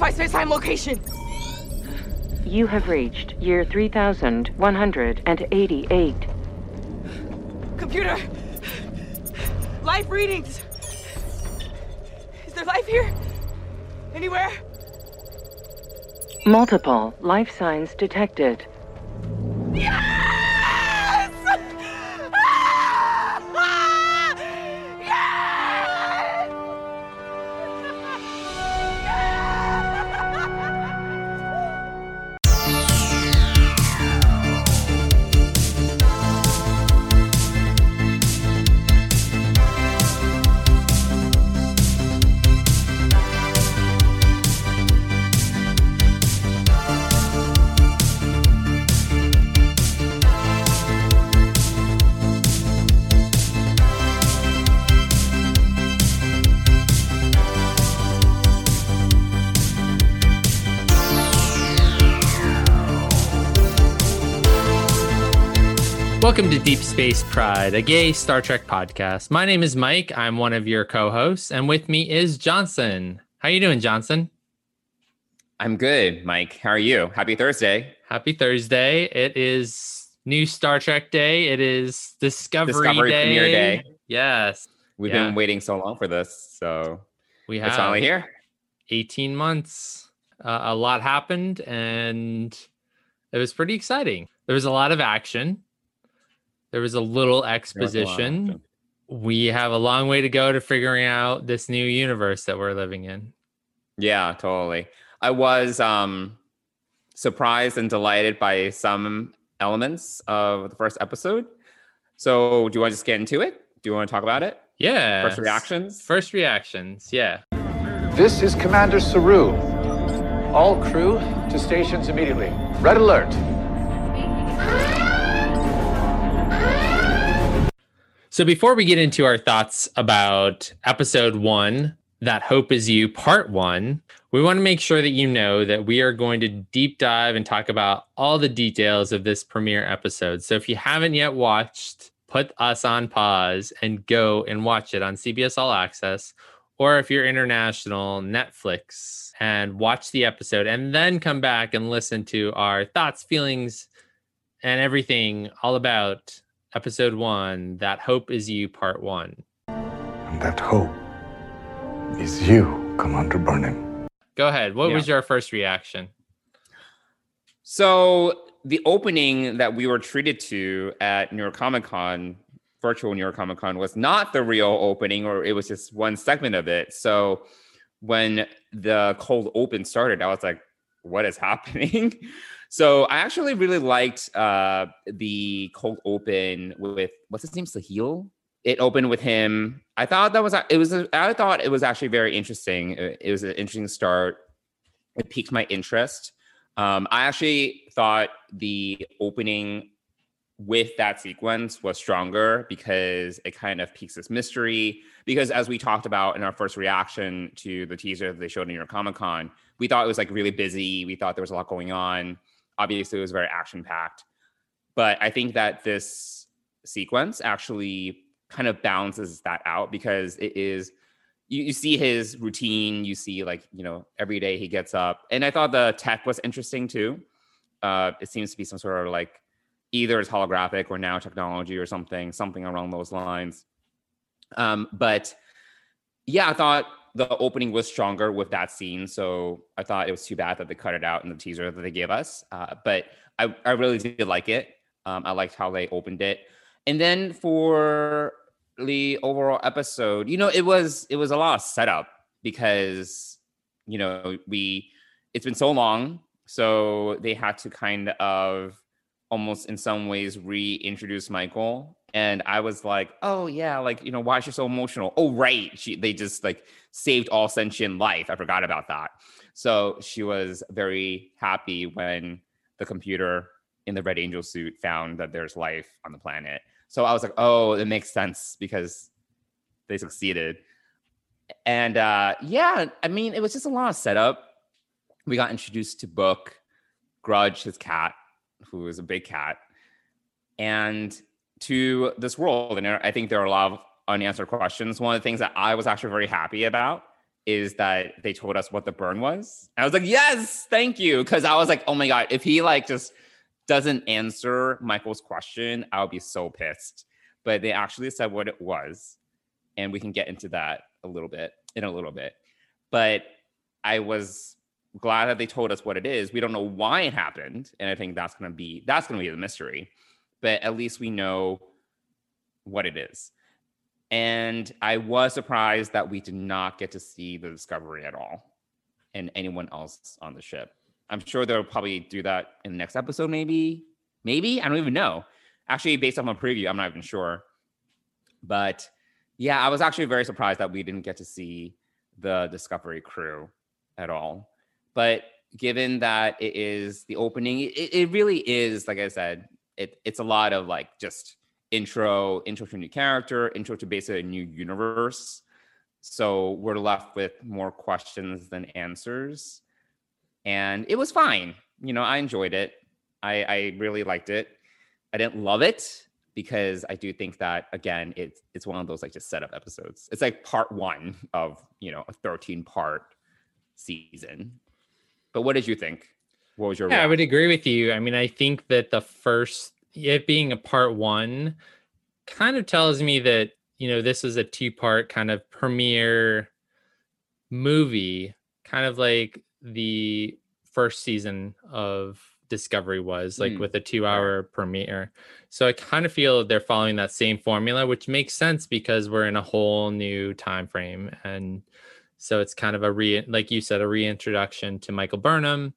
Identify space-time location. You have reached year 3188. Computer. Life readings. Is there life here? Anywhere? Multiple life signs detected. Space Pride, a gay Star Trek podcast. My name is Mike. I'm one of your co-hosts, and with me is Johnson. How you doing, Johnson? I'm good, Mike. How are you? Happy Thursday. Happy Thursday. It is new Star Trek Day. It is Discovery, Discovery Day. premiere day. Yes, We've Yeah. been waiting so long for this, so we have it's finally here. 18 months. Uh, a lot happened, and it was pretty exciting. There was a lot of action. There was a little There a exposition. We have a long way to go to figuring out this new universe that we're living in. Yeah, totally. I was um surprised and delighted by some elements of the first episode. So, do you want to just get into it? Do you want to talk about it? Yeah. First reactions? First reactions. Yeah. This is Commander Saru. All crew to stations immediately. Red alert. So before we get into our thoughts about episode one, That Hope Is You, part one, we want to make sure that you know that we are going to deep dive and talk about all the details of this premiere episode. So if you haven't yet watched, put us on pause and go and watch it on CBS All Access. Or if you're international, Netflix, and watch the episode and then come back and listen to our thoughts, feelings, and everything all about episode one That Hope Is You, part one. And that hope is you, Commander Burnham. Go ahead. What Yeah. was your first reaction? So, the opening that we were treated to at New York Comic Con, virtual New York Comic Con, was not the real opening, or it was just one segment of it. So, when the cold open started, I was like, what is happening? So, I actually really liked uh, the cold open with what's his name, Sahil. It opened with him. I thought that was it was I thought it was actually very interesting. It, it was an interesting start. It piqued my interest. Um, I actually thought the opening with that sequence was stronger because it kind of piques this mystery. Because as we talked about in our first reaction to the teaser that they showed in your Comic Con, we thought it was like really busy. We thought there was a lot going on. Obviously, it was very action packed. But I think that this sequence actually kind of balances that out because it is you, you see his routine you see like you know every day he gets up and i thought the tech was interesting too uh it seems to be some sort of like either it's holographic or now technology or something something along those lines um but yeah i thought the opening was stronger with that scene so i thought it was too bad that they cut it out in the teaser that they gave us uh, but I, I really did like it. Um, i liked how they opened it. And then for the overall episode you know it was it was a lot of setup because you know we it's been so long so they had to kind of almost in some ways reintroduce michael and i was like oh yeah like you know why is she so emotional oh right she they just like saved all sentient life i forgot about that so she was very happy when the computer in the red angel suit found that there's life on the planet so I was like, oh, it makes sense because they succeeded. And uh, yeah, I mean, it was just a lot of setup. We got introduced to Book, Grudge, his cat, who is a big cat, and to this world. And I think there are a lot of unanswered questions. One of the things that I was actually very happy about is that they told us what the burn was. I was like, yes, thank you. Cause I was like, oh my God, if he like just doesn't answer Michael's question, I'll be so pissed. But they actually said what it was. And we can get into that a little bit in a little bit. But I was glad that they told us what it is. We don't know why it happened. And I think that's gonna be that's gonna be the mystery. But at least we know what it is. And I was surprised that we did not get to see the discovery at all and anyone else on the ship. I'm sure they'll probably do that in the next episode, maybe. Maybe. I don't even know. Actually, based on a preview, I'm not even sure. But yeah, I was actually very surprised that we didn't get to see the Discovery crew at all. But given that it is the opening, it, it really is, like I said, it, it's a lot of like just intro, intro to a new character, intro to basically a new universe. So we're left with more questions than answers. And it was fine. You know, I enjoyed it. I, I really liked it. I didn't love it because I do think that again, it's it's one of those like just setup episodes. It's like part one of you know a 13 part season. But what did you think? What was your Yeah, I would agree with you. I mean, I think that the first, it being a part one, kind of tells me that, you know, this is a two part kind of premiere movie, kind of like the first season of Discovery was, like Mm, with a two hour premiere. So I kind of feel they're following that same formula, which makes sense because we're in a whole new time frame. And so it's kind of a re, like you said, a reintroduction to Michael Burnham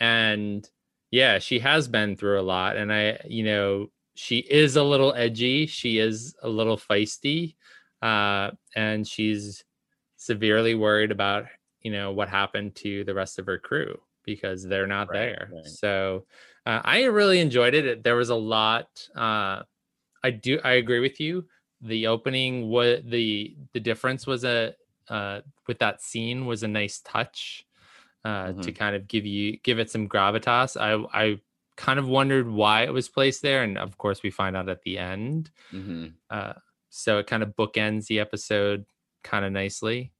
and yeah she has been through a lot and i you know she is a little edgy she is a little feisty uh and she's severely worried about you know what happened to the rest of her crew because they're not Right, there. right. so uh, i really enjoyed it. There was a lot uh i do i agree with you. The opening what the the difference was a uh with that scene was a nice touch uh, to kind of give you give it some gravitas. I I kind of wondered why it was placed there, and of course we find out at the end. Mhm. Uh, so it kind of bookends the episode kind of nicely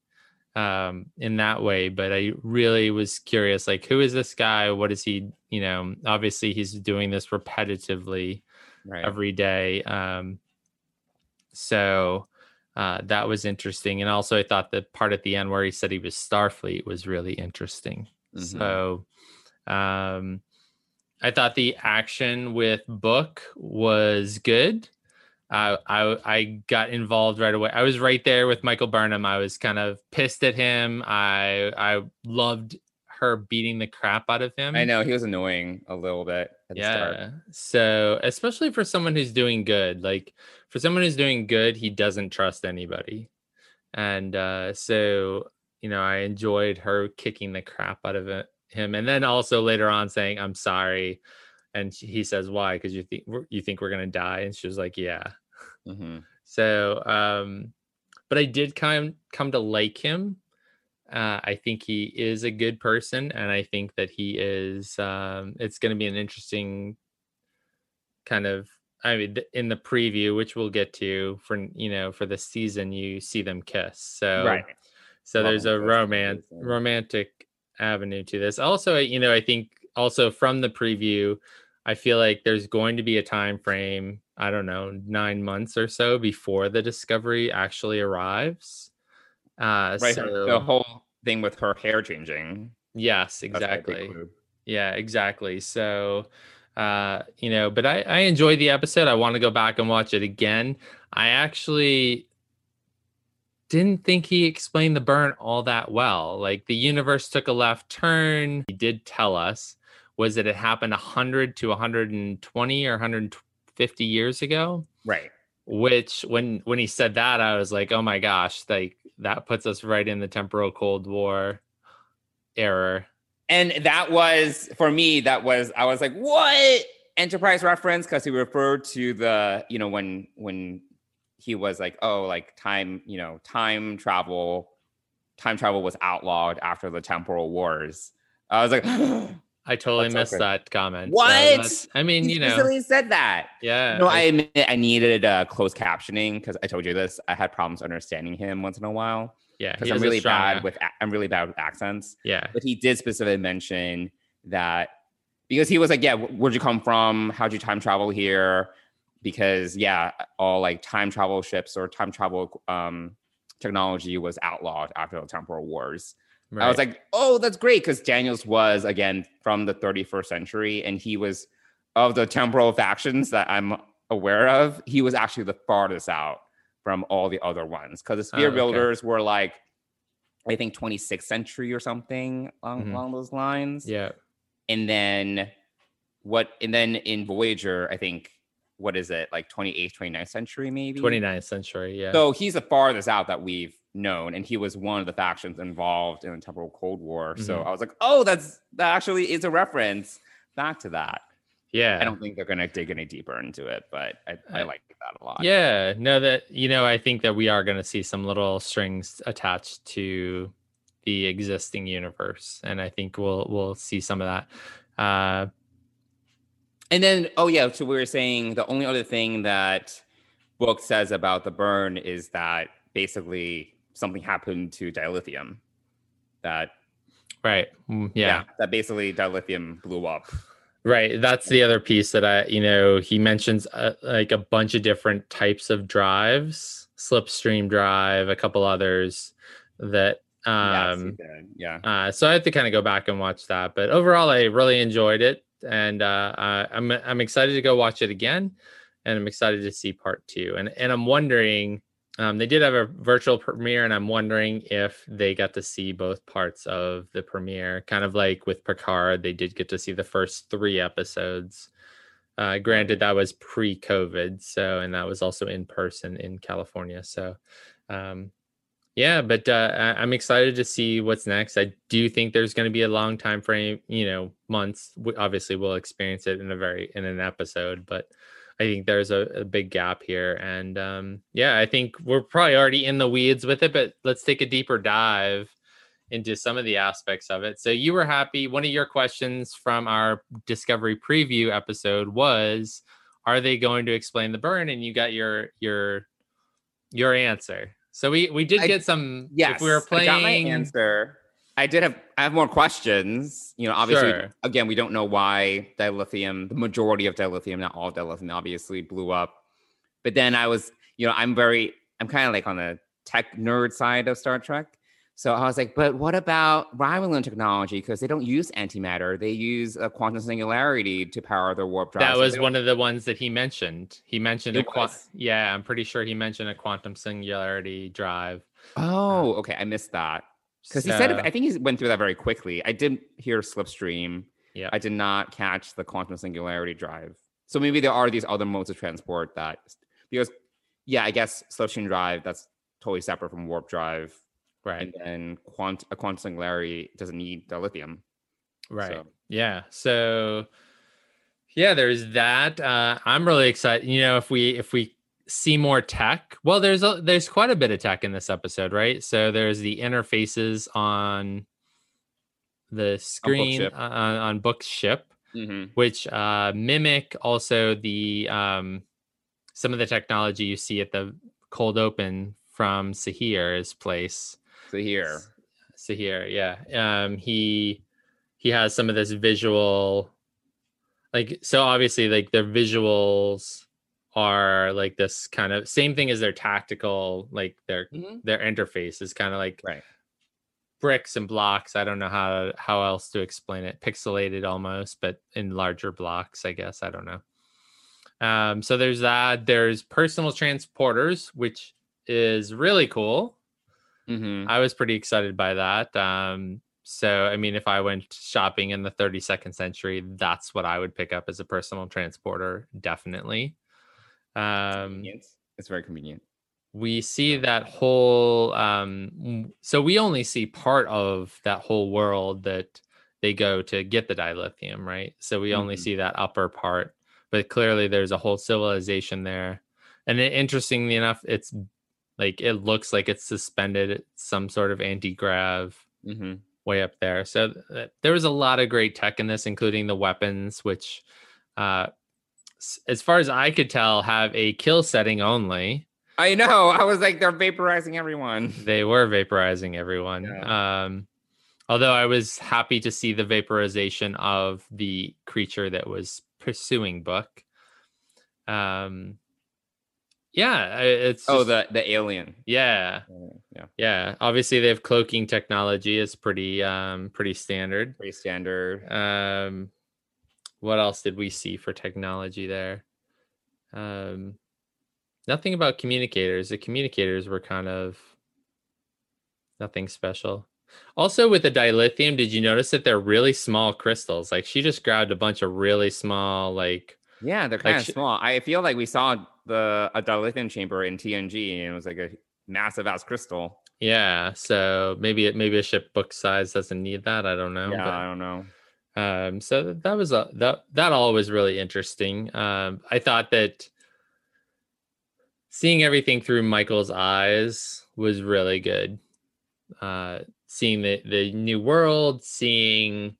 um, in that way. But I really was curious, like, who is this guy? What is he? You know, obviously he's doing this repetitively Right. every day. Um, so uh, that was interesting. And also, I thought the part at the end where he said he was Starfleet was really interesting. Mhm. So um, I thought the action with Book was good. I, I I got involved right away. I was right there with Michael Burnham. I was kind of pissed at him. I I loved her beating the crap out of him. I know he was annoying a little bit at the start. Yeah. So, especially for someone who's doing good, like for someone who's doing good, he doesn't trust anybody. And uh, so, you know, I enjoyed her kicking the crap out of it, him. And then also later on saying, I'm sorry. And she- he says, why? Because you think you think we're going to die. And she was like, yeah. Mhm. So, um, but I did come come to like him. Uh, I think he is a good person, and I think that he is. Um, it's going to be an interesting kind of. I mean, in the preview, which we'll get to for you know for the season, you see them kiss. So Right. so there's a romance romantic avenue to this. Also, you know, I think also from the preview, I feel like there's going to be a time frame, I don't know, 9 months or so before the discovery actually arrives. Uh Right. so the whole thing with her hair changing. yes, that's a big exactly. Yeah, exactly. So, uh, you know, but I, I enjoyed the episode. I want to go back and watch it again. I actually didn't think he explained the burn all that well. Like the universe took a left turn. He did tell us was that it happened 100 to 120 or 150 years ago Right. which when when he said that i was like oh my gosh like that puts us right in the temporal cold war era And that was for me, that was I was like, what enterprise reference? Because he referred to the, you know, when when he was like, oh, like time, you know, time travel, time travel was outlawed after the temporal wars. I was like, I totally That's missed okay. that comment. What? that's- I mean, you know, recently said that. yeah. No, I admit I needed uh, closed captioning because I told you this. I had problems understanding him once in a while. Yeah, because I'm really bad with I'm really bad with accents. Yeah, But he did specifically mention that because he was like, "Yeah, where'd you come from? How'd you time travel here?" Because yeah, all like time travel ships or time travel um, technology was outlawed after the temporal wars. I was like, "Oh, that's great," because Daniels was again from the 31st century, and he was of the temporal factions that I'm aware of. He was actually the farthest out from all the other ones because the Sphere Oh, okay. Builders were like, I think 26th century or something along, Mhm. along those lines. yeah, And then what? And then in Voyager, I think what is it like 28th, 29th century maybe? 29th century. Yeah, So he's the farthest out that we've known, and he was one of the factions involved in the temporal Cold War. So Mhm. I was like, oh, that's that actually is a reference back to that. yeah. I don't think they're gonna dig any deeper into it, but I, I I- like that a lot. Yeah, no, that you know, I think that we are going to see some little strings attached to the existing universe, and I think we'll we'll see some of that. Uh, And then, oh yeah, so we were saying the only other thing that book says about the burn is that basically something happened to dilithium. That right, mm, yeah, that basically dilithium blew up. Right. That's the other piece that I, you know, he mentions uh, like a bunch of different types of drives, slipstream drive, a couple others that. Um, did. yeah. Uh, so I have to kind of go back and watch that. But overall, I really enjoyed it, and uh, uh, I'm I'm excited to go watch it again, and I'm excited to see part two. And and I'm wondering, um, they did have a virtual premiere, and I'm wondering if they got to see both parts of the premiere, kind of like with Picard, they did get to see the first three episodes. Uh, granted, that was pre-COVID, so and that was also in person in California. So, um, yeah, but uh, I- I'm excited to see what's next. I do think there's going to be a long time frame, you know, months. We, obviously, we'll experience it in a very in an episode, but I think there's a, a big gap here, and um, yeah, I think we're probably already in the weeds with it. But let's take a deeper dive into some of the aspects of it. So you were happy. One of your questions from our Discovery preview episode was, "Are they going to explain the burn?" And you got your your your answer. So we we did I- get some. Yes, if we were playing. I got my answer. I did have I have more questions. You know, obviously, Sure. again, we don't know why dilithium, the majority of dilithium, not all dilithium, obviously blew up. But then I was, you know, I'm very, I'm kind of like on the tech nerd side of Star Trek. So I was like, but what about Romulan technology? Because they don't use antimatter; they use a quantum singularity to power their warp drive. That So was one of the ones that he mentioned. He mentioned a It was? yeah, I'm pretty sure he mentioned a quantum singularity drive. Oh, uh, okay, I missed that because he said I think he went through that very quickly. I did hear Slipstream. Yeah. I did not catch the quantum singularity drive. So maybe there are these other modes of transport that because yeah, I guess slipstream drive that's totally separate from warp drive, right, and then quant a quantum singularity doesn't need dilithium. right, so- yeah. So yeah, there's that. Uh, I'm really excited. You know, if we if we see more tech, well, there's a, there's quite a bit of tech in this episode, right? So there's the interfaces on the screen ship. uh, on, on book ship. Mm-hmm. which uh, mimic also the um, some of the technology you see at the cold open from Sahir's place. Sahir. Sahir, yeah. Um, he he has some of this visual, like so. Obviously, like their visuals are like this kind of same thing as their tactical, like their Mhm. their interface is kind of like right? bricks and blocks. I don't know how how else to explain it. Pixelated almost, but in larger blocks, I guess. I don't know. Um, so there's that. There's personal transporters, which is really cool. Mm-hmm. I was pretty excited by that. Um, so I mean, if I went shopping in the 32nd century, that's what I would pick up as a personal transporter, definitely. Um, It's very convenient. we see that whole um so we only see part of that whole world that they go to get the dilithium right so we only Mhm. see that upper part but clearly there's a whole civilization there and it, interestingly enough it's like it looks like it's suspended at some sort of anti-grav Mm-hmm. way up there. So th- there was a lot of great tech in this, including the weapons, which, uh, as far as I could tell, have a kill setting only. I know. I was like, they're vaporizing everyone. They were vaporizing everyone. Um, although I was happy to see the vaporization of the creature that was pursuing Book. Um, yeah, it's Oh, just- the the alien. yeah, Yeah, yeah. Obviously, they have cloaking technology. It's pretty um pretty standard. pretty standard. Um, what else did we see for technology there? Um, nothing about communicators. The communicators were kind of nothing special. Also, with the dilithium, did you notice that they're really small crystals? Like she just grabbed a bunch of really small, like Yeah, they're Like kind of sh- small. I feel like we saw the a dilithium chamber in TNG, and it was like a massive ass crystal. yeah. So maybe it maybe a ship book size doesn't need that. I don't know. yeah, but- I don't know. Um, so that was a that that all was really interesting. Um, I thought that seeing everything through Michael's eyes was really good. Uh, seeing the the new world, seeing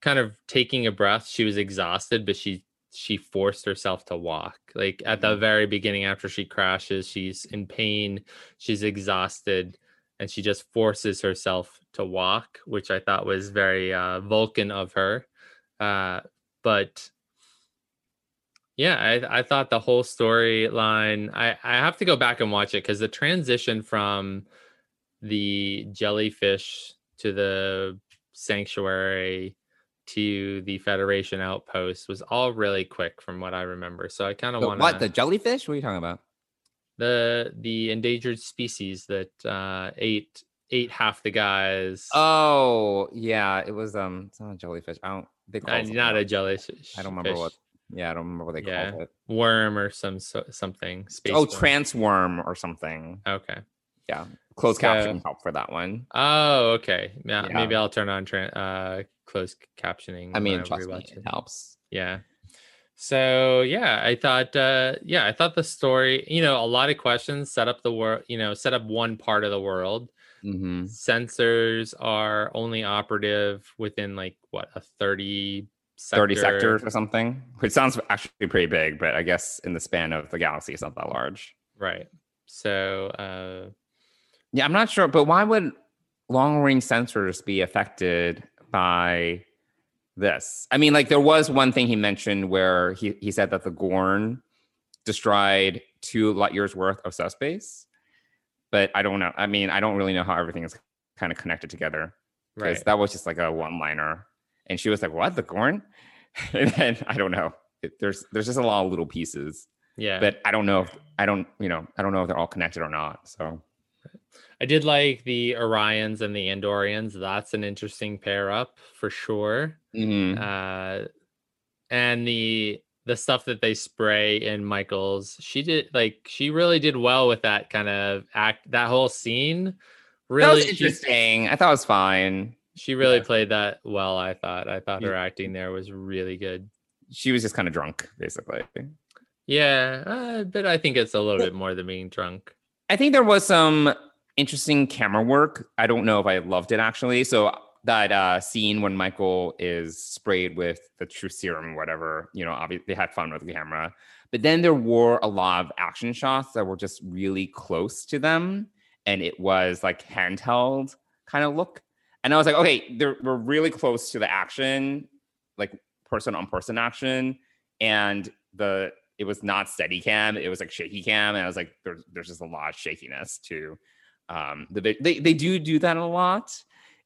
kind of taking a breath. She was exhausted, but she she forced herself to walk. Like at the very beginning, after she crashes, she's in pain, she's exhausted, and she just forces herself to walk, which I thought was very uh, Vulcan of her. Uh, but yeah, I, I thought the whole storyline. I I have to go back and watch it because the transition from the jellyfish to the sanctuary to the Federation outpost was all really quick from what I remember. So I kind of want what the jellyfish? What are you talking about? The the endangered species that uh, ate ate half the guys. Oh, yeah, it was um, it's not a jellyfish. I don't. They call Uh, not a jellyfish. I don't remember fish. what. Yeah, I don't remember what they Yeah. called it. worm or some so, something. Space oh, worm. transworm or something. Okay. Yeah, closed So- caption help for that one. Oh, okay. Yeah, Yeah. maybe I'll turn on tra- uh closed captioning. I mean, trust me, it helps. Yeah. So yeah, I thought uh yeah, I thought the story, you know, a lot of questions set up the world, you know, set up one part of the world. Mm-hmm. Sensors are only operative within like what, a 30 30 sector- sectors or something, which sounds actually pretty big, but I guess in the span of the galaxy, it's not that large. Right. So uh Yeah, I'm not sure, but why would long range sensors be affected by this? I mean, like there was one thing he mentioned where he, he said that the Gorn destroyed two light years worth of subspace, but I don't know. I mean, I don't really know how everything is kind of connected together because right. that was just like a one liner. And she was like, "What the Gorn?" and then I don't know. It, there's there's just a lot of little pieces, Yeah. but I don't know. If, I don't you know I don't know if they're all connected or not. So I did like the Orions and the Andorians. That's an interesting pair up for sure. mhm. Uh, and the the stuff that they spray in Michael's, she did like she really did well with that kind of act. That whole scene, that really, was she, interesting. I thought it was fine. she really Yeah. played that well. I thought. I thought Yeah. her acting there was really good. She was just kind of drunk, basically. Yeah, uh, but I think it's a little bit more than being drunk. I think there was some interesting camera work. I don't know if I loved it actually. So that uh, scene when Michael is sprayed with the true serum, whatever, you know, obviously they had fun with the camera. But then there were a lot of action shots that were just really close to them, and it was like handheld kind of look. And I was like, okay, they're we're really close to the action, like person on person action, and the it was not steady cam, it was like shaky cam, and I was like, there's there's just a lot of shakiness to um the they they do do that a lot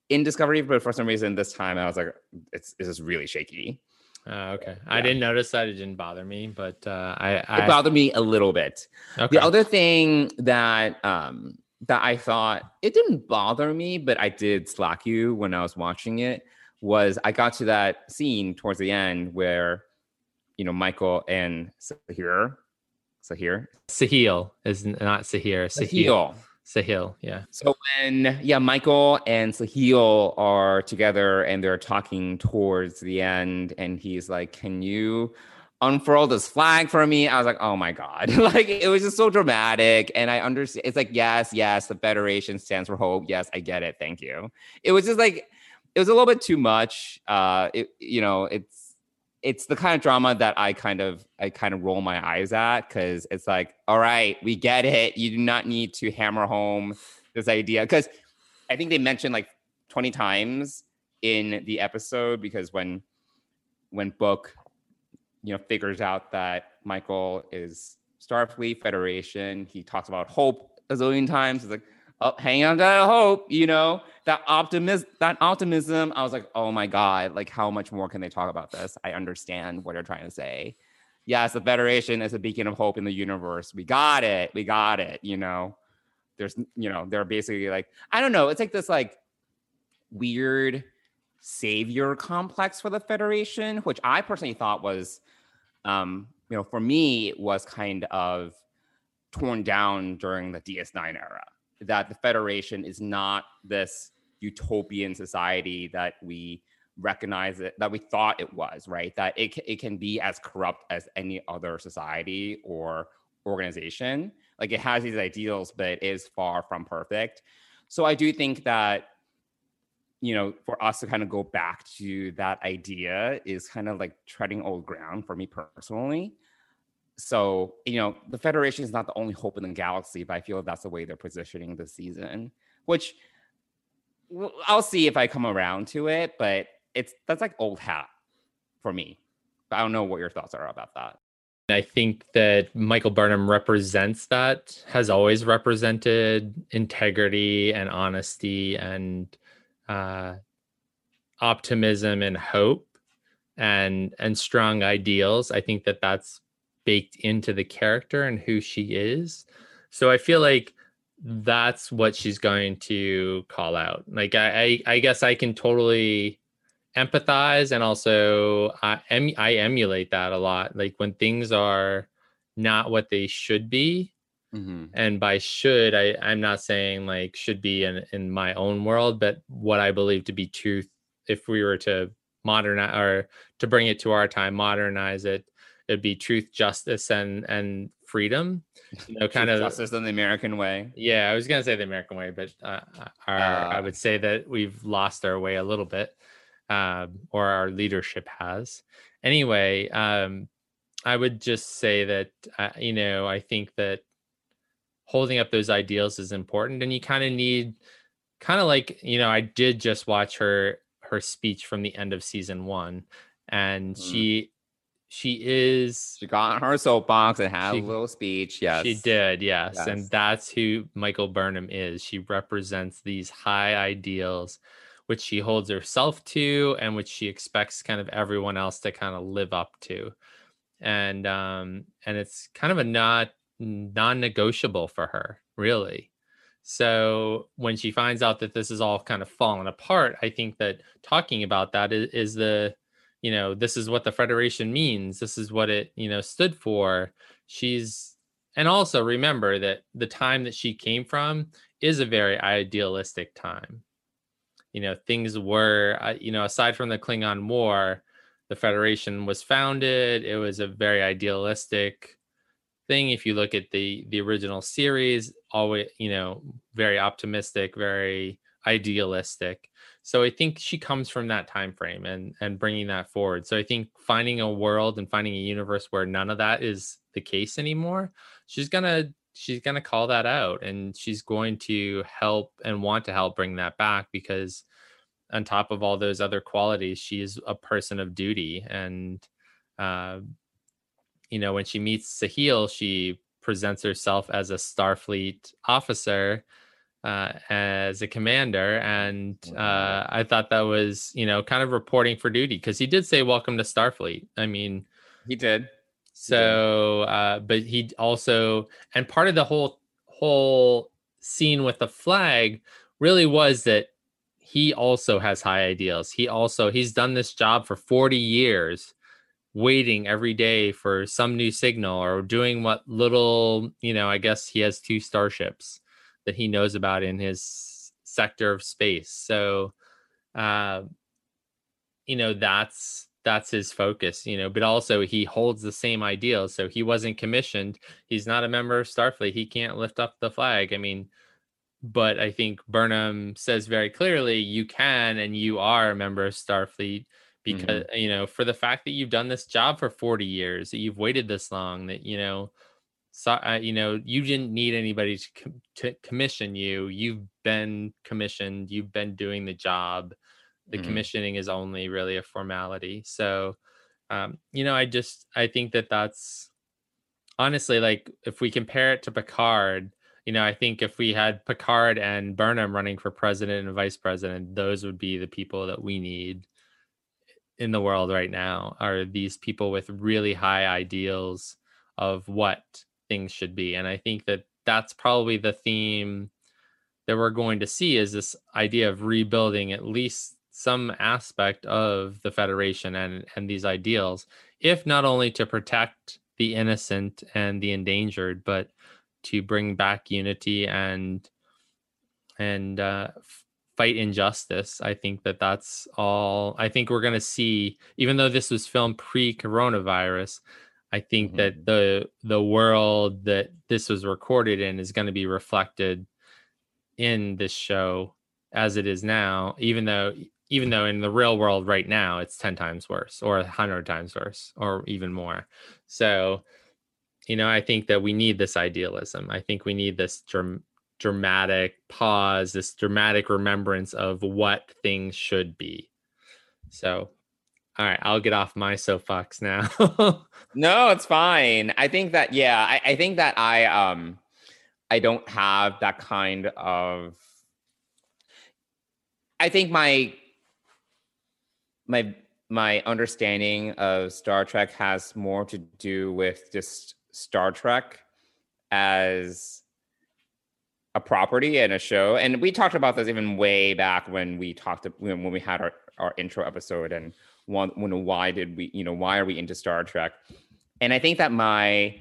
in Discovery, but for some reason this time I was like, it's it's just really shaky. Uh, okay, I didn't notice that. It didn't bother me, but uh, I, It bothered me a little bit. okay. The other thing that um that I thought it didn't bother me, but I did slack you when I was watching it was I got to that scene towards the end where you know Michael and Sahir Sahir Sahil is not Sahir. Sahil. Sahil. Sahil. Yeah. So when yeah, Michael and Sahil are together and they're talking towards the end, and he's like, "Can you unfurl this flag for me?" I was like, "Oh my god!" like it was just so dramatic, and I understand. It's like, yes, yes, the Federation stands for hope. Yes, I get it. Thank you. It was just like it was a little bit too much. Uh, it you know it's it's the kind of drama that I kind of I kind of roll my eyes at because it's like, all right, we get it. You do not need to hammer home this idea because I think they mentioned like 20 times in the episode because when when Book you know figures out that Michael is Starfleet Federation, he talks about hope a zillion times. It's like, oh, hang on to hope, you know, that optimism, that optimism. I was like, oh my God, like how much more can they talk about this? I understand what they're trying to say. Yes, the Federation is a beacon of hope in the universe. We got it. We got it. You know, there's, you know, they're basically like, I don't know. It's like this like weird savior complex for the Federation, which I personally thought was, um, you know, for me it was kind of torn down during the DS9 era. That the Federation is not this utopian society that we recognize it that we thought it was right? That it, it can be as corrupt as any other society or organization. Like it has these ideals but it is far from perfect. So i do think that you know for us to kind of go back to that idea is kind of like treading old ground for me personally so you know the federation is not the only hope in the galaxy but i feel that's the way they're positioning the season which i'll see if i come around to it but it's that's like old hat for me i don't know what your thoughts are about that I think that Michael Burnham represents that, has always represented integrity and honesty and uh, optimism and hope and and strong ideals. I think that that's baked into the character and who she is. So I feel like that's what she's going to call out. Like I, I, I guess I can totally empathize and also I, em- I emulate that a lot. Like when things are not what they should be, mm-hmm. and by should I, I'm not saying like should be in in my own world, but what I believe to be truth. If we were to modernize or to bring it to our time, modernize it, it'd be truth, justice, and and freedom. You know, kind of justice in the American way. Yeah, I was gonna say the American way, but uh, uh, our, uh, I would say that we've lost our way a little bit, um, or our leadership has. Anyway, um, I would just say that uh, you know I think that holding up those ideals is important, and you kind of need, kind of like you know I did just watch her her speech from the end of season one, and mm. she she is she got on her soapbox and had she, a little speech yes she did yes. yes. and that's who michael burnham is she represents these high ideals which she holds herself to and which she expects kind of everyone else to kind of live up to and um and it's kind of a not non-negotiable for her really so when she finds out that this is all kind of falling apart i think that talking about that is, is the you know this is what the federation means this is what it you know stood for. She's and also remember that the time that she came from is a very idealistic time. You know things were uh, you know aside from the klingon war the federation was founded. It was a very idealistic thing. If you look at the the original series always you know very optimistic very idealistic so i think she comes from that time frame and and bringing that forward. So i think finding a world and finding a universe where none of that is the case anymore she's gonna she's gonna call that out and she's going to help and want to help bring that back because on top of all those other qualities she is a person of duty and uh, you know when she meets sahil she presents herself as a starfleet officer uh, as a commander, and uh, I thought that was you know kind of reporting for duty because he did say "Welcome to Starfleet." I mean, he did. So, uh, but he also, and part of the whole whole scene with the flag really was that he also has high ideals. He also he's done this job for 40 years waiting every day for some new signal or doing what little, you know, I guess he has two starships that he knows about in his sector of space. So, uh, you know, that's that's his focus, you know, but also he holds the same ideals. So he wasn't commissioned. He's not a member of Starfleet. He can't lift up the flag. I mean, but I think Burnham says very clearly you can and you are a member of Starfleet because you know for the fact that you've done this job for 40 years that you've waited this long that you know so uh, you know you didn't need anybody to, com- to commission you you've been commissioned you've been doing the job the Mhm. commissioning is only really a formality so um you know i just i think that that's honestly like if we compare it to picard you know i think if we had picard and burnham running for president and vice president those would be the people that we need in the world right now are these people with really high ideals of what things should be and i think that that's probably the theme that we're going to see is this idea of rebuilding at least some aspect of the federation and and these ideals if not only to protect the innocent and the endangered but to bring back unity and and uh, fight injustice. I think that that's all i think we're going to see even though this was filmed pre-coronavirus i think Mhm. that the the world that this was recorded in is going to be reflected in this show as it is now even though even though in the real world right now it's 10 times worse or 100 times worse or even more. So you know i think that we need this idealism. I think we need this dram- dramatic pause this dramatic remembrance of what things should be. So all right i'll get off my soapbox now No, it's fine. I think that yeah, I, I think that I um I don't have that kind of I think my my my understanding of Star Trek has more to do with just Star Trek as a property and a show. And we talked about this even way back when we talked when, we had our, our intro episode and when why did we you know why are we into Star Trek? And I think that my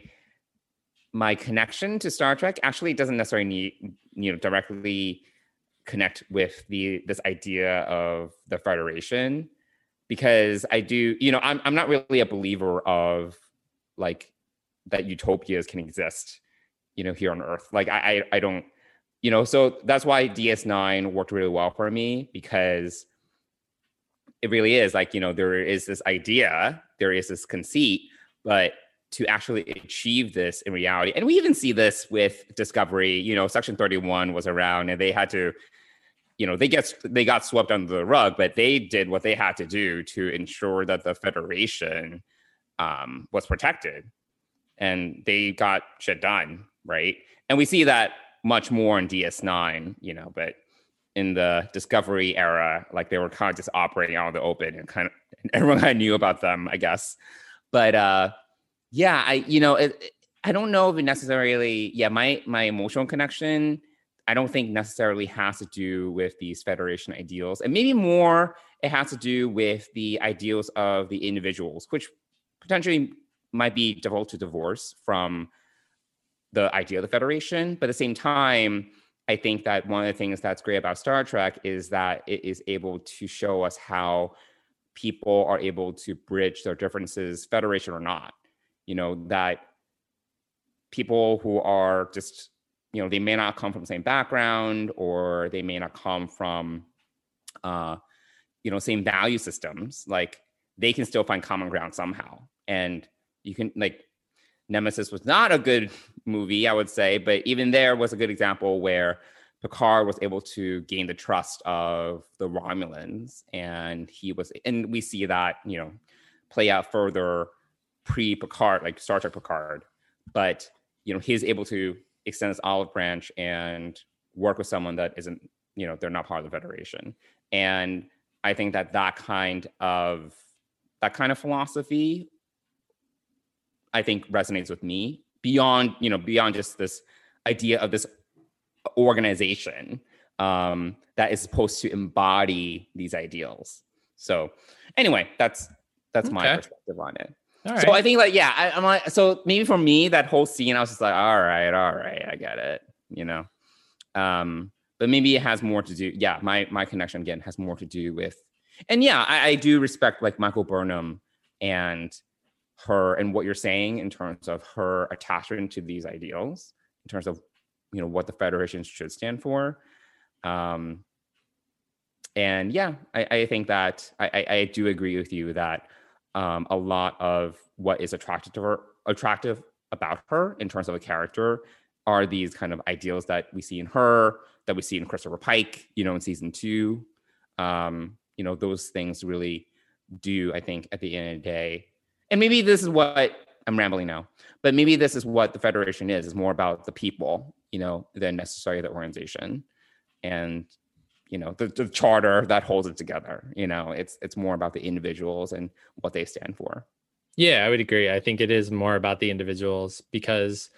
my connection to Star Trek actually doesn't necessarily need you know directly connect with the this idea of the Federation because I do you know I'm I'm not really a believer of like that utopias can exist you know here on Earth like I I, I don't you know so that's why DS9 worked really well for me because it really is like you know there is this idea there is this conceit but to actually achieve this in reality and we even see this with discovery you know section 31 was around and they had to you know they get they got swept under the rug but they did what they had to do to ensure that the federation um, was protected. And they got shit done right? And we see that much more in ds9 you know but in the discovery era like they were kind of just operating out in the open and kind of everyone kind of knew about them i guess. But uh yeah i you know it, i don't know if it necessarily yeah my my emotional connection i don't think necessarily has to do with these federation ideals and maybe more it has to do with the ideals of the individuals which potentially might be difficult to divorce from the idea of the federation but at the same time i think that one of the things that's great about star trek is that it is able to show us how people are able to bridge their differences federation or not. You know that people who are just you know they may not come from the same background or they may not come from uh you know same value systems like they can still find common ground somehow. And you can like nemesis was not a good movie i would say but even there was a good example where picard was able to gain the trust of the romulans and he was and we see that you know play out further pre picard like star trek picard. But you know he's able to extend his olive branch and work with someone that isn't you know they're not part of the federation. And i think that that kind of that kind of philosophy i think resonates with me beyond you know beyond just this idea of this organization um, that is supposed to embody these ideals so anyway that's that's my perspective on it all so I think like yeah, I, I'm like so maybe for me that whole scene I was just like all right, all right, I get it, you know. Um, but maybe it has more to do. Yeah, my my connection again has more to do with, and yeah, I, I do respect like Michael Burnham and her and what you're saying in terms of her attachment to these ideals, in terms of you know what the Federation should stand for. Um, and yeah, I, I think that I, I, do agree with you that um, a lot of what is attractive to her, attractive about her in terms of a character are these kind of ideals that we see in her, that we see in Christopher Pike, you know, in season two. Um, you know, those things really do, I think, at the end of the day. And maybe this is what I'm rambling now, but maybe this is what the Federation is, is more about the people, you know, than necessarily the organization. And you know the, the charter that holds it together you know it's it's more about the individuals and what they stand for Yeah, I would agree. I think it is more about the individuals because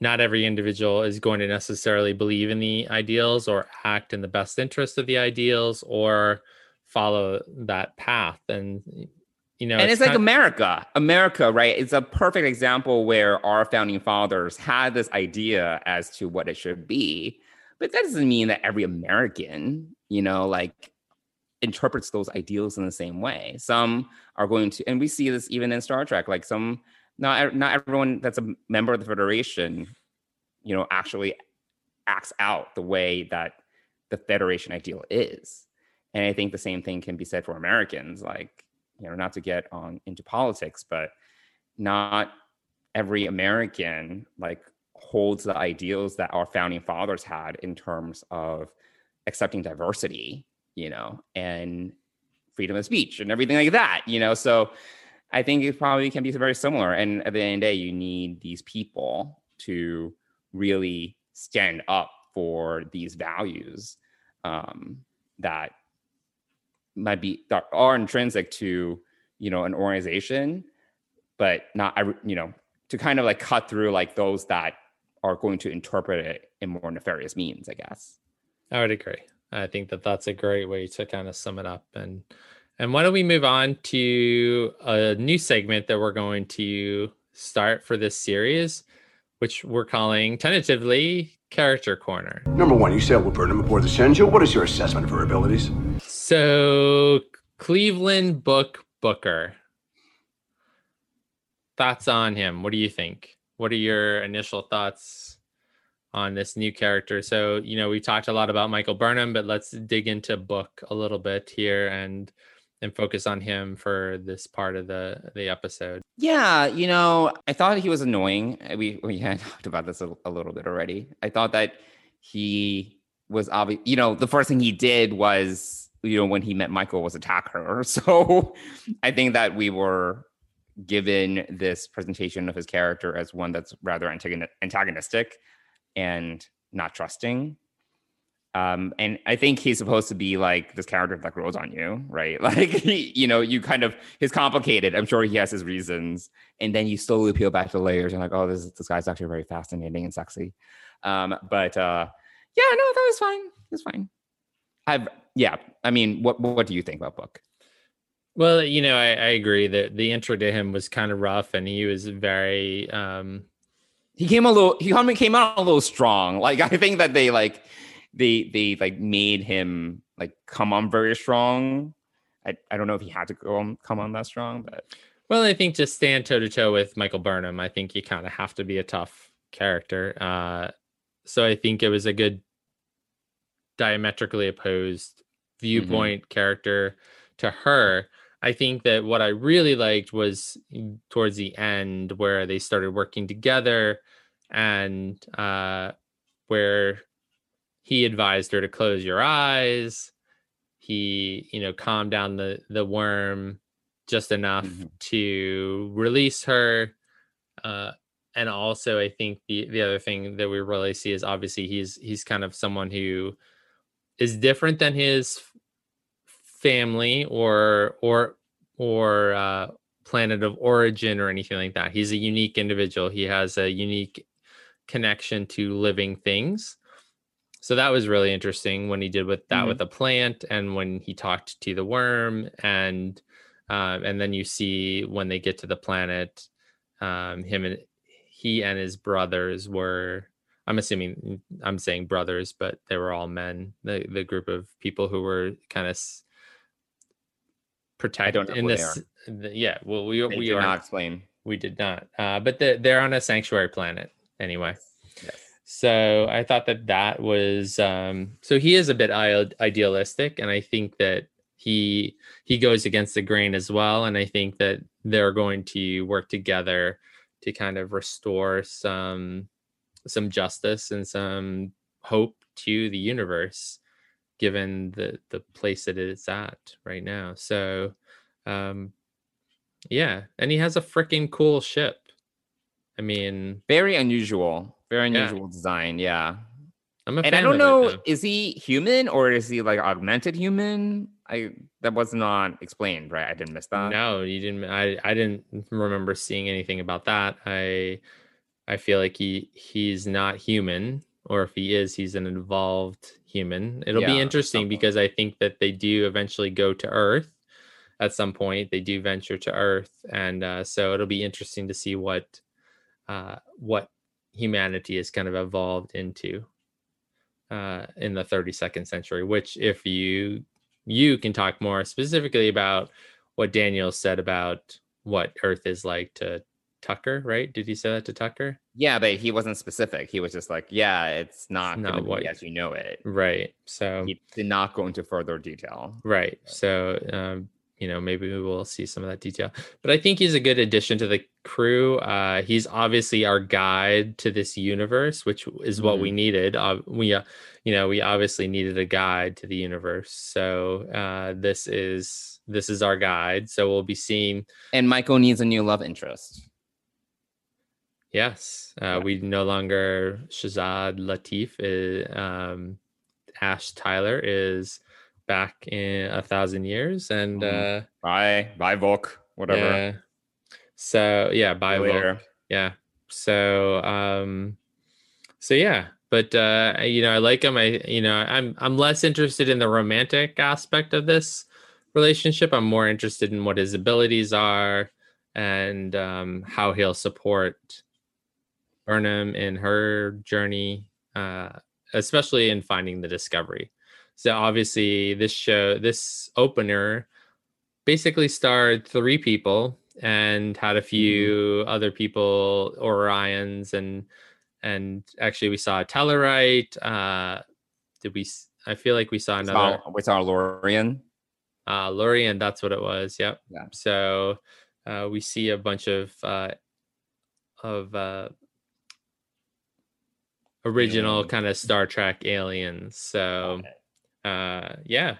not every individual is going to necessarily believe in the ideals or act in the best interest of the ideals or follow that path. And you know, and it's, like kind- america. America right it's a perfect example where our founding fathers had this idea as to what it should be. But that doesn't mean that every american you know like interprets those ideals in the same way. Some are going to and we see this even in star trek like some not not everyone that's a member of the federation you know actually acts out the way that the federation ideal is. And i think the same thing can be said for americans like you know not to get on into politics but not every american like holds the ideals that our founding fathers had in terms of accepting diversity you know and freedom of speech and everything like that you know? So i think it probably can be very similar. And at the end of the day you need these people to really stand up for these values um, that might be that are intrinsic to you know an organization but not every- you know to kind of like cut through like those that are going to interpret it in more nefarious means i guess I would agree. I think that that's a great way to kind of sum it up. And and why don't we move on to a new segment that we're going to start for this series, which we're calling tentatively Character Corner. Number one, you sailed with Burnham aboard the Shenzhou. What is your assessment of her abilities? So Cleveland Book Booker. Thoughts on him? What do you think? What are your initial thoughts on this new character? So, you know, we talked a lot about Michael Burnham, but let's dig into Book a little bit here and and focus on him for this part of the the episode. Yeah, you know, I thought he was annoying. Uh, We we had talked about this a, a little bit already. I thought that he was obvious. You know, the first thing he did was, you know, when he met Michael was attack her. So I think that we were given this presentation of his character as one that's rather antagonistic and not trusting. Um, and I think he's supposed to be like this character that grows on you, right? Like, he, you know, you kind of he's complicated. I'm sure he has his reasons, and then you slowly peel back the layers and like, oh, this this guy's actually very fascinating and sexy. Um, but uh, yeah, no, that was fine. It was fine. I've yeah. I mean, what what do you think about book? Well, you know, I, I agree that the intro to him was kind of rough and he was very um He came a little. He came out a little strong. Like I think that they like they they like made him like come on very strong. I, I don't know if he had to go on, come on that strong, but Well, I think to stand toe to toe with Michael Burnham, I think you kind of have to be a tough character. Uh, so I think it was a good diametrically opposed viewpoint character to her. I think that what I really liked was towards the end where they started working together and uh, where he advised her to close your eyes. He, you know, calmed down the the worm just enough Mhm. to release her. Uh, and also, I think the the other thing that we really see is obviously he's he's kind of someone who is different than his family or or or uh, planet of origin or anything like that. He's a unique individual. He has a unique connection to living things. So that was really interesting when he did with that Mhm. with the plant and when he talked to the worm and um, and then you see when they get to the planet, um, him and he and his brothers were. I'm assuming I'm saying brothers, but they were all men. The the group of people who were kind of protect know in this. the- yeah, well, we they we did are not explain. we did not. Uh, but they're, they're on a sanctuary planet anyway. Yes. So I thought that that was um, so he is a bit idealistic, and I think that he he goes against the grain as well. And I think that they're going to work together to kind of restore some some justice and some hope to the universe, given the the place that it's at right now. So, um, yeah, and he has a freaking cool ship. I mean, Very unusual. Very Yeah. unusual design. Yeah. I'm a And I don't know, though. is he human or is he like augmented human? I that was not explained, right? I didn't miss that. no, you didn't. I I didn't remember seeing anything about that. I I feel like he he's not human, or if he is, he's an involved human. It'll be interesting because I think that they do eventually go to Earth at some point. They do venture to Earth, and uh, so it'll be interesting to see what uh, what humanity is kind of evolved into uh, in the 32nd century. Which, if you you can talk more specifically about what Daniel said about what Earth is like to Tucker, right? Did he say that to Tucker? Yeah, but he wasn't specific. He was just like, yeah, it's not, not gonna what- be as you know it. Right. So He did not go into further detail. Right. So, um, you know, maybe we will see some of that detail. But I think he's a good addition to the crew. Uh, he's obviously our guide to this universe, which is what we needed. Uh, we, uh, you know, we obviously needed a guide to the universe. So uh, this is this is our guide. So we'll be seeing. And Michael needs a new love interest. Yes, uh, we no longer Shazad Latif. Is, um, Ash Tyler is back in a thousand years, and. Mhm. Uh, Bye. Bye, Voq. Whatever. Yeah. So yeah, bye you Voq. later. Yeah. So um so yeah, but uh you know, I like him. I you know, I'm I'm less interested in the romantic aspect of this relationship. I'm more interested in what his abilities are and um how he'll support Burnham in her journey uh especially in finding the discovery. So obviously this show this opener basically starred three people and had a few other people orions and and actually we saw a tellarite uh did we I feel like we saw We another saw, we saw Lorian. uh lurian that's what it was yep Yeah. so uh we see a bunch of uh of uh original kind of star trek aliens so uh yeah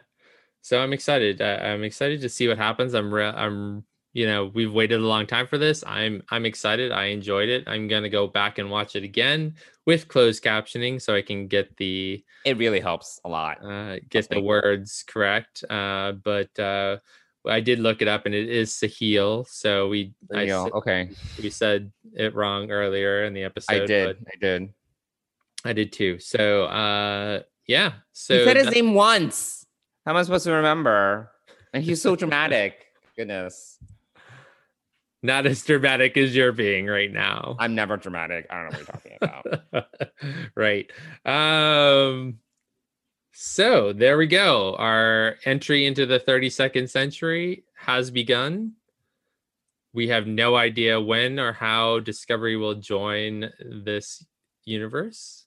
so i'm excited uh, i'm excited to see what happens i'm re- i'm you know we've waited a long time for this i'm i'm excited i enjoyed it i'm gonna go back and watch it again with closed captioning so i can get the It really helps a lot. uh get the words correct uh but uh i did look it up and it is sahil so we I. Okay. we said it wrong earlier in the episode I did. I did. I did too so uh yeah so he said his that- name once. How am I supposed to remember? And he's so dramatic. Goodness. not as dramatic as you're being right now. I'm never dramatic. I don't know what you're talking about. right. Um so there we go. Our entry into the 32nd century has begun. We have no idea when or how Discovery will join this universe.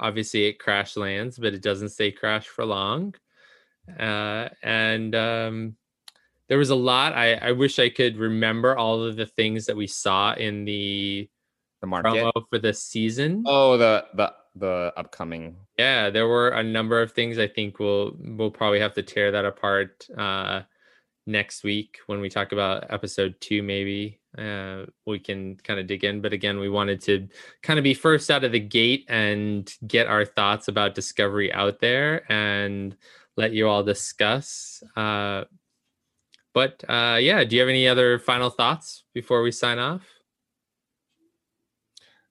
Obviously, it crash lands, but it doesn't stay crash for long. Uh, and um, there was a lot. I, I wish I could remember all of the things that we saw in the The market. for this season. Oh, the the the upcoming. Yeah, there were a number of things. I think we'll we'll probably have to tear that apart uh, next week when we talk about episode two. Maybe uh, we can kind of dig in. But again, we wanted to kind of be first out of the gate and get our thoughts about Discovery out there and let you all discuss. Uh, but uh, yeah, do you have any other final thoughts before we sign off?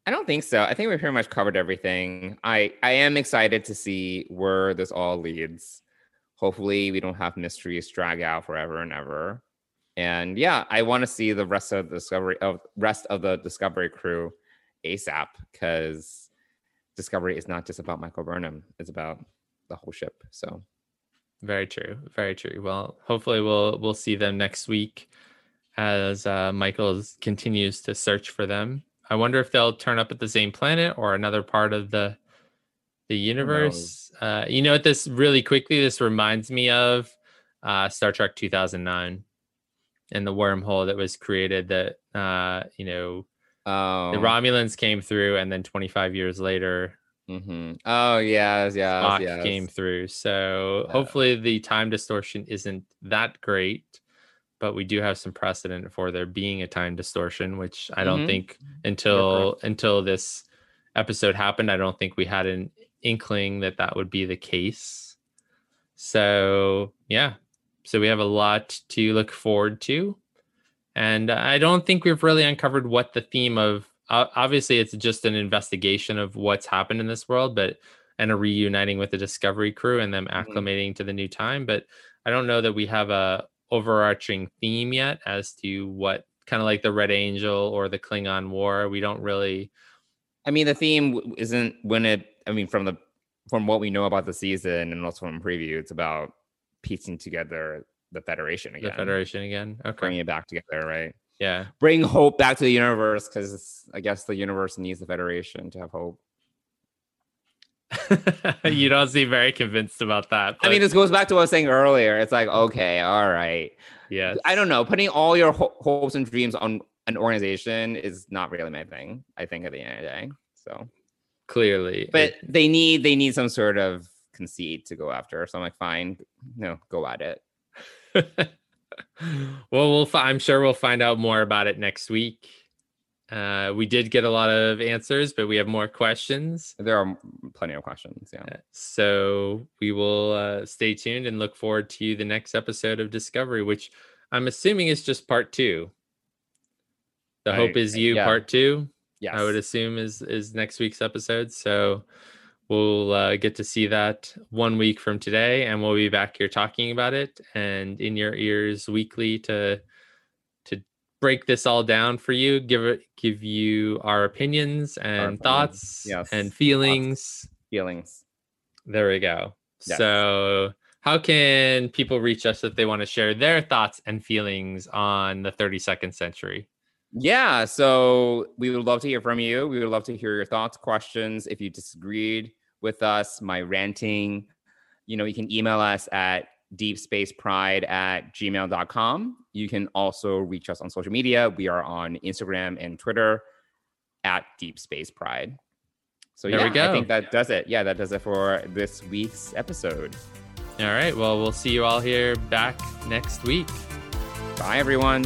I don't think so. I think we pretty much covered everything. I I am excited to see where this all leads. Hopefully, we don't have mysteries drag out forever and ever. And yeah, I want to see the rest of the discovery of rest of the Discovery crew ASAP because Discovery is not just about Michael Burnham; it's about the whole ship. So Very true. Very true. Well, hopefully we'll we'll see them next week as uh, Michael continues to search for them. I wonder if they'll turn up at the same planet or another part of the the universe. Uh, you know what? This really quickly. This reminds me of uh, Star Trek 2009 and the wormhole that was created. That uh, you know Oh, the Romulans came through, and then 25 years later, hmm Oh yes, yes, Spock yes. came through. So Yeah. hopefully the time distortion isn't that great, but we do have some precedent for there being a time distortion, which I don't Mhm. think until until this episode happened, I don't think we had an inkling that that would be the case. So yeah, so we have a lot to look forward to, and I don't think we've really uncovered what the theme of. Uh, obviously, it's just an investigation of what's happened in this world, but and a reuniting with the Discovery crew and them acclimating to the new time. But I don't know that we have a overarching theme yet as to what kind of like the Red Angel or the Klingon War. We don't really. I mean, the theme isn't when it. I mean, from the from what we know about the season and also from preview, it's about piecing together the Federation again, The Federation again. Okay. bringing it back together, right? Yeah. Bring hope back to the universe because I guess the universe needs the Federation to have hope. you don't seem very convinced about that. I mean, this goes back to what I was saying earlier. It's like, okay, all right. Yeah. I don't know. Putting all your ho- hopes and dreams on an organization is not really my thing. I think at the end of the day. So, Clearly. but they need they need some sort of conceit to go after. So I'm like, fine, no, go at it. well, we'll. Fi- I'm sure we'll find out more about it next week. Uh, we did get a lot of answers, but we have more questions. There are plenty of questions. Yeah. Uh, So we will uh, stay tuned and look forward to the next episode of Discovery, which I'm assuming is just part two. The I- Hope is You yeah. part two. Yes. I would assume is is next week's episode. So we'll uh, get to see that one week from today, and we'll be back here talking about it and in your ears weekly to to break this all down for you, give it give you our opinions and opinions, thoughts yes, and thoughts. feelings. feelings. There we go. Yes. So how can people reach us if they want to share their thoughts and feelings on the 32nd century? Yeah, so we would love to hear from you. We would love to hear your thoughts, questions. If you disagreed with us, my ranting, you know, you can email us at deepspacepride at gmail.com. You can also reach us on social media. We are on Instagram and Twitter at Deep Space Pride. So There yeah, we go. I think that does it. Yeah, that does it for this week's episode. All right. Well, we'll see you all here back next week. Bye, everyone.